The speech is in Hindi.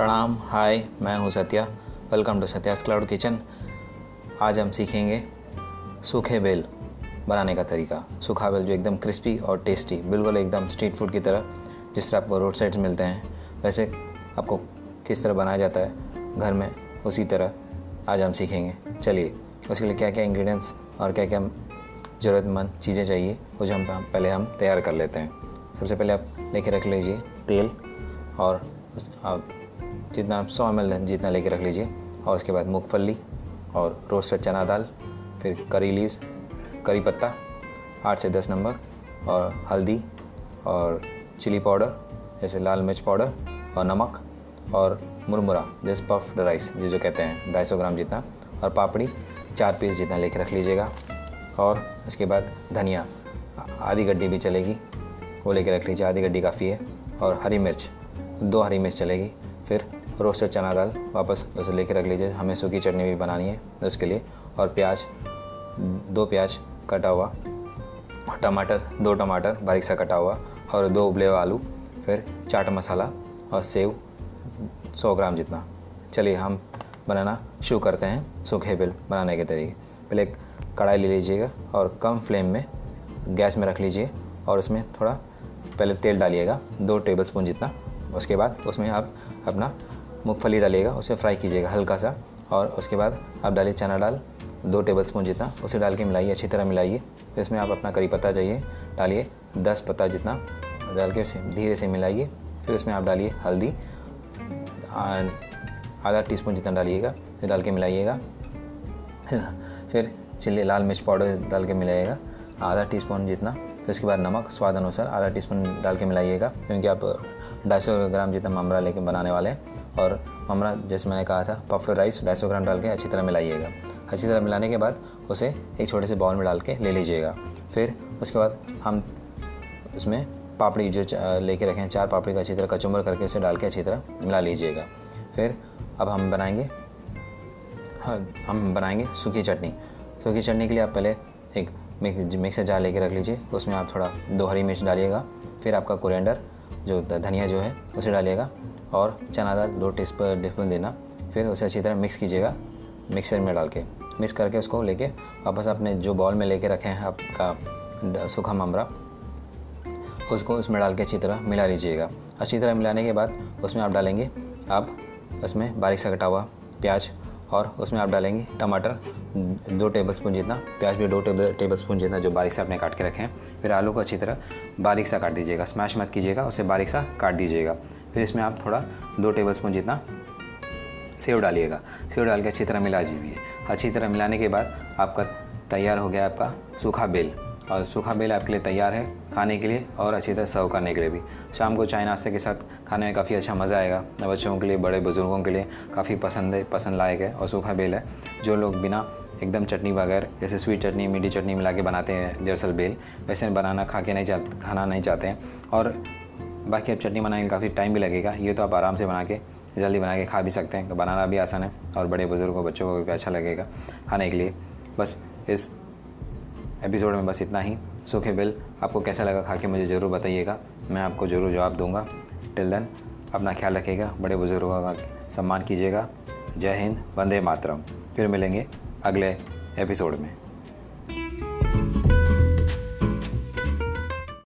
प्रणाम। हाय, मैं हूँ Satya. Welcome to Satya's cloud kitchen आज हम सीखेंगे सूखे बेल बनाने का तरीका। सूखा बेल जो एकदम क्रिस्पी और टेस्टी बिल्कुल एकदम स्ट्रीट फ़ूड की तरह, जिस तरह आपको रोड साइड्स मिलते हैं, वैसे आपको किस तरह बनाया जाता है, घर में, उसी तरह आज हम सीखेंगे। चलिए, उसके लिए क्या क्या इंग्रेडिएंट्स और क्या क्या ज़रूरतमंद चीज़ें चाहिए, वो जो हम पहले हम तैयार कर लेते हैं। सबसे पहले आप लेके रख लीजिए तेल और जितना आप सौ एम जितना लेके रख लीजिए। और उसके बाद मूँगफली और रोस्टेड चना दाल, फिर करी लीव्स करी पत्ता, आठ से दस नंबर, और हल्दी और चिली पाउडर जैसे लाल मिर्च पाउडर और नमक और मुरमुरा, जैसे पफ राइस जो जो कहते हैं, ढाई सौ ग्राम जितना। और पापड़ी, चार पीस जितना लेके रख लीजिएगा। और उसके बाद धनिया, आधी गड्डी भी चलेगी, वो लेके रख लीजिए, आधी गड्डी काफ़ी है। और हरी मिर्च, दो हरी मिर्च चलेगी। फिर रोस्टेड चना दाल वापस उसे लेके रख लीजिए। हमें सूखी चटनी भी बनानी है उसके लिए। और प्याज, दो प्याज कटा हुआ टमाटर, दो टमाटर बारीक सा कटा हुआ, और दो उबले हुए आलू, फिर चाट मसाला और सेव, सौ ग्राम जितना। चलिए, हम बनाना शुरू करते हैं सूखे बिल बनाने के तरीके। पहले एक कढ़ाई ले लीजिएगा और कम फ्लेम में गैस में रख लीजिए और उसमें थोड़ा पहले तेल डालिएगा, दो टेबल स्पून जितना। उसके बाद उसमें आप अपना मूँगफली डालिएगा, उसे फ्राई कीजिएगा हल्का सा और उसके बाद आप डालिए चना दाल, दो टेबल स्पून जितना, उसे डाल के मिलाइए, अच्छी तरह मिलाइए। फिर इसमें आप अपना करी पत्ता चाहिए, डालिए दस पत्ता जितना, डाल के उसे धीरे से मिलाइए। फिर उसमें आप डालिए हल्दी आधा टी स्पून जितना डालिएगा फिर डाल के मिलाइएगा। फिर चिल्ली, लाल मिर्च पाउडर डाल के मिलाइएगा, आधा टी स्पून जितना, फिर उसके बाद नमक, स्वाद अनुसार आधा टी स्पून डाल के मिलाइएगा, क्योंकि आप ढाई सौ ग्राम जितना ममरा लेके बनाने वाले और ममरा जैसे मैंने कहा था, पफ्ड राइस ढाई सौ ग्राम डाल के अच्छी तरह मिलाइएगा। अच्छी तरह मिलाने के बाद उसे एक छोटे से बाउल में डाल के ले लीजिएगा। फिर उसके बाद हम उसमें पापड़ी जो लेके रखे हैं, चार पापड़ी का अच्छी तरह कचुम्बर करके उसे डाल के अच्छी तरह मिला लीजिएगा। फिर अब हम बनाएँगे हाँ हम बनाएँगे सूखी चटनी। सूखी चटनी के लिए आप पहले एक मिक्सर जार लेके रख लीजिए। उसमें आप थोड़ा दो हरी मिर्च डालिएगा। फिर आपका कोरिएंडर जो धनिया जो है, उसे डालिएगा और चना दाल दो टी स्पून देना। फिर उसे अच्छी तरह मिक्स कीजिएगा मिक्सर में डाल के। मिक्स करके उसको लेके वापस अपने जो बॉल में लेके रखे हैं आपका सूखा ममरा, उसको उसमें डाल के अच्छी तरह मिला लीजिएगा। अच्छी तरह मिलाने के बाद उसमें आप डालेंगे, आप उसमें बारीक सा कटा हुआ प्याज और उसमें आप डालेंगे टमाटर, दो टेबल स्पून जितना, प्याज भी दो टेबल टेबल स्पून जितना जो बारीक से आपने काट के रखे हैं। फिर आलू को अच्छी तरह बारीक सा काट दीजिएगा स्मैश मत कीजिएगा, उसे बारीक सा काट दीजिएगा। फिर इसमें आप थोड़ा दो टेबल स्पून जितना सेव डालिएगा। सेव डाल के अच्छी तरह मिला दीजिए अच्छी तरह मिलाने के बाद आपका तैयार हो गया आपका सूखा बेल। और सूखा बेल आपके लिए तैयार है खाने के लिए और अच्छी तरह सर्व करने के लिए भी। शाम को चाय नाश्ते के साथ खाने में काफ़ी अच्छा मज़ा आएगा। बच्चों के लिए, बड़े बुज़ुर्गों के लिए काफ़ी पसंद है, पसंद लायक है और सूखा बेल है, जो लोग बिना एकदम चटनी बगैर, जैसे स्वीट चटनी मीठी चटनी मिला के बनाते हैं दरअसल बेल, वैसे बनाना खा के नहीं चाहते खाना नहीं चाहते हैं। और बाकी अब चटनी बनाने में काफ़ी टाइम भी लगेगा, ये तो आप आराम से बना के, जल्दी बना के खा भी सकते हैं। बनाना भी आसान है और बड़े बुज़ुर्गों, बच्चों को भी अच्छा लगेगा खाने के लिए। बस इस एपिसोड में बस इतना ही। सूखे बिल आपको कैसा लगा खा के मुझे ज़रूर बताइएगा। मैं आपको ज़रूर जवाब दूँगा। टिल देन अपना ख्याल रखिएगा, बड़े बुज़ुर्गों का सम्मान कीजिएगा। जय हिंद, वंदे मातरम। फिर मिलेंगे अगले एपिसोड में।